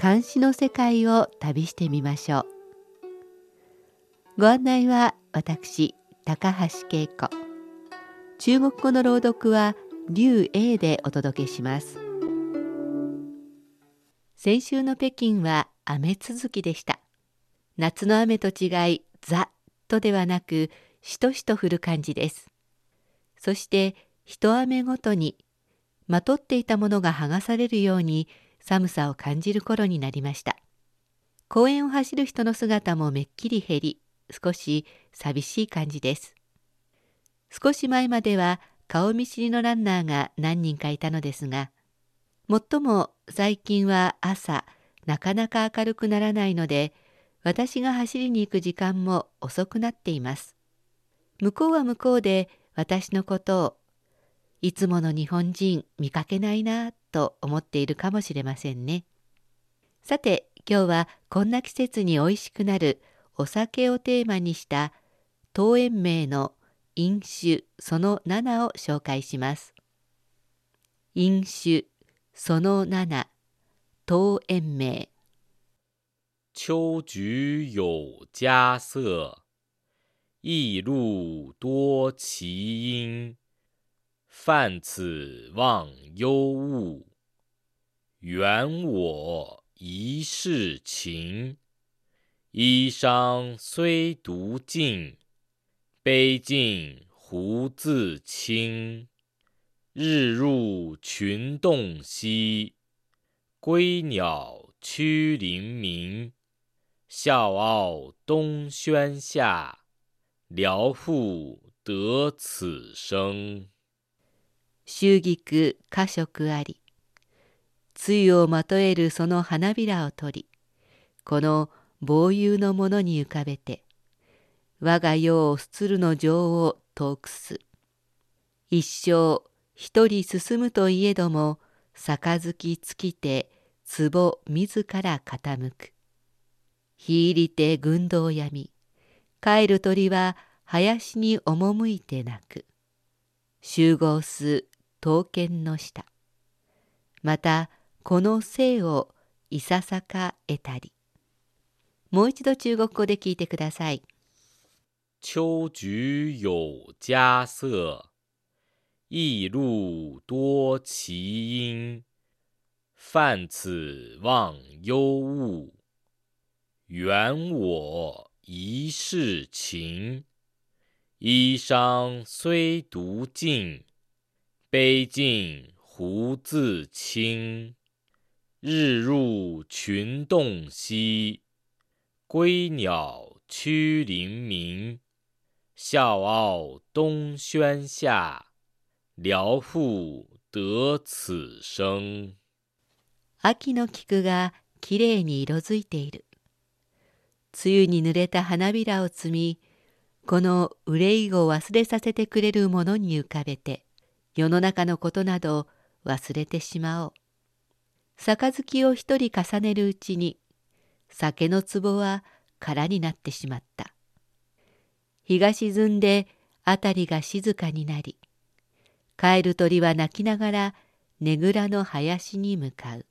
監視の世界を旅してみましょう。ご案内は私高橋恵子。中国語の朗読は劉英でお届けします。先週の北京は雨続きでした。夏の雨と違いザッとではなくしとしと降る感じです。そして一雨ごとにまとっていたものが剥がされるように寒さを感じる頃になりました。公園を走る人の姿もめっきり減り少し寂しい感じです。少し前までは顔見知りのランナーが何人かいたのですがもっとも最近は朝なかなか明るくならないので私が走りに行く時間も遅くなっています。向こうは向こうで私のことをいつもの日本人見かけないなと思っているかもしれませんね。さて今日はこんな季節においしくなるお酒をテーマにした陶園名の飲酒その7を紹介します。飲酒その7陶園名秋菊有佳色驿路多奇音，泛此忘忧物。原我一世情，衣裳虽独尽，杯尽胡自清。日入群洞悉，归鸟趋林鸣。笑傲东轩下。辽赋得此生秋菊花色あり。露をまとえるその花びらを取りこの傍遊のものに浮かべて我が世をするの情を遠くす。一生一人進むといえども杯尽きて壺自ら傾く。日入りて軍道闇帰る鳥は林に赴いて鳴く。集合す刀剣の下。またこの生をいささか得たり。もう一度中国語で聞いてください。秋菊有佳色，驿路多奇音。泛此忘忧物，原我。一世情，衣裳虽独尽，杯尽胡自清。日入群洞悉，归鸟趋林鸣。笑傲东轩下，辽父得此生。秋の菊がきれいに色づいている。梅雨に濡れた花びらを摘みこの憂いを忘れさせてくれるものに浮かべて世の中のことなど忘れてしまおう。杯を一人重ねるうちに酒の壺は空になってしまった。日が沈んで辺りが静かになり帰る鳥は鳴きながらねぐらの林に向かう。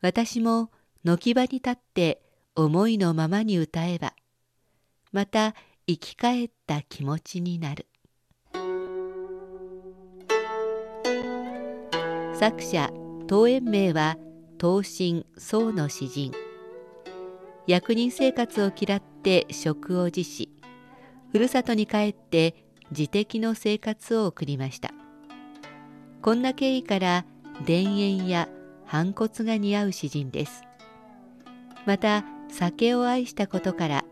私も軒場に立って思いのままに歌えばまた生き返った気持ちになる。作者東園名は東進宋の詩人。役人生活を嫌って職を辞しふるさとに帰って自適の生活を送りました。こんな経緯から田園や反骨が似合う詩人です。また酒を愛したことから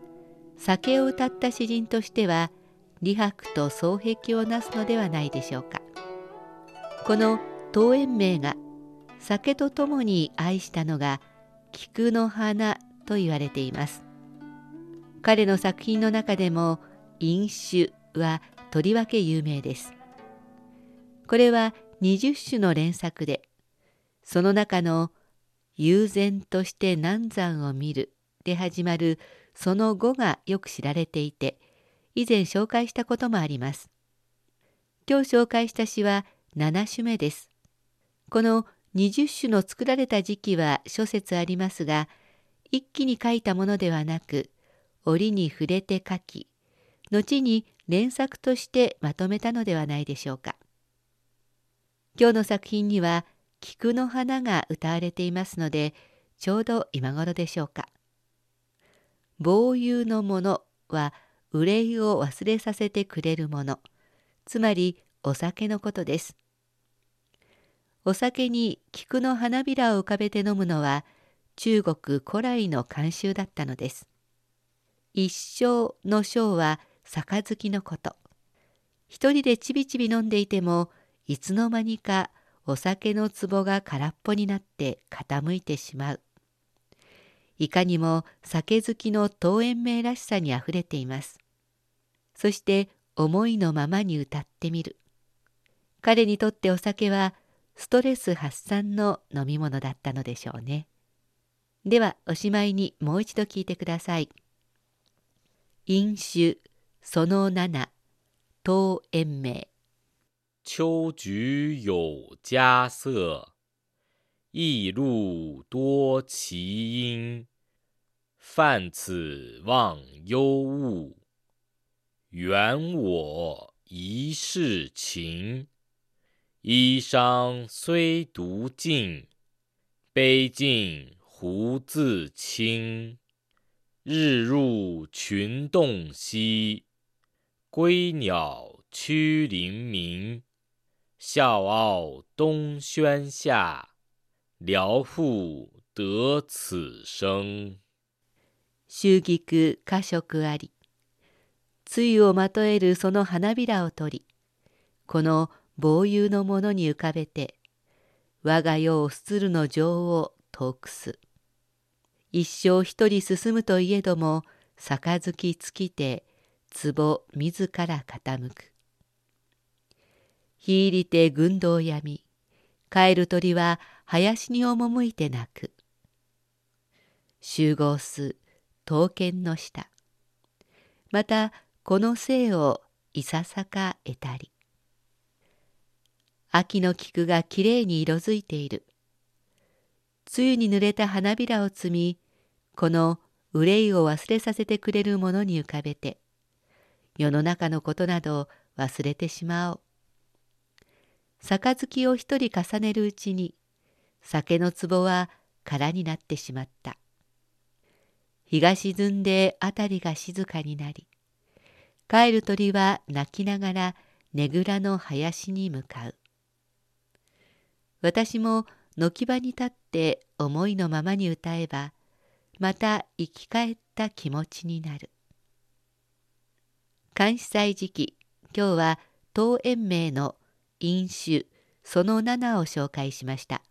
酒を歌った詩人としては李白と双璧をなすのではないでしょうか。この桃園名が酒とともに愛したのが菊の花と言われています。彼の作品の中でも飲酒はとりわけ有名です。これは20種の連作でその中の悠然として南山を見るで始まるその語がよく知られていて以前紹介したこともあります。今日紹介した詩は7種目です。この20種の作られた時期は諸説ありますが一気に書いたものではなく折に触れて書き後に連作としてまとめたのではないでしょうか。今日の作品には菊の花が歌われていますのでちょうど今頃でしょうか。防友のものは憂いを忘れさせてくれるもの。つまりお酒のことです。お酒に菊の花びらを浮かべて飲むのは中国古来の慣習だったのです。一生の生は杯のこと。一人でちびちび飲んでいてもいつの間にかお酒の壺が空っぽになって傾いてしまう。いかにも酒好きの桃園名らしさにあふれています。そして思いのままに歌ってみる。彼にとってお酒はストレス発散の飲み物だったのでしょうね。ではおしまいにもう一度聞いてください。飲酒その七東延命秋菊有佳色，异露多奇音。泛此忘忧物，原我一世情。衣裳虽独尽，杯尽胡自清。日入群洞兮，归鸟趋林鸣。笑傲东轩下，聊复得此生。秋菊花色あり、露をまとえるその花びらを取り、この防友のものに浮かべて我が世をするの情を遠くす。一生一人進むといえども杯尽きて壺自ら傾く。日入りて軍道闇帰る鳥は林に赴いて泣く。集合す刀剣の下。またこの生をいささか得たり。秋の菊がきれいに色づいている。梅雨に濡れた花びらを摘み、この憂いを忘れさせてくれるものに浮かべて、世の中のことなど忘れてしまおう。杯を一人重ねるうちに、酒の壺は空になってしまった。日が沈んで辺りが静かになり、帰る鳥は泣きながらねぐらの林に向かう。私も軒場に立って思いのままに歌えばまた生き返った気持ちになる監視祭時期今日は東延明の飲酒その7を紹介しました。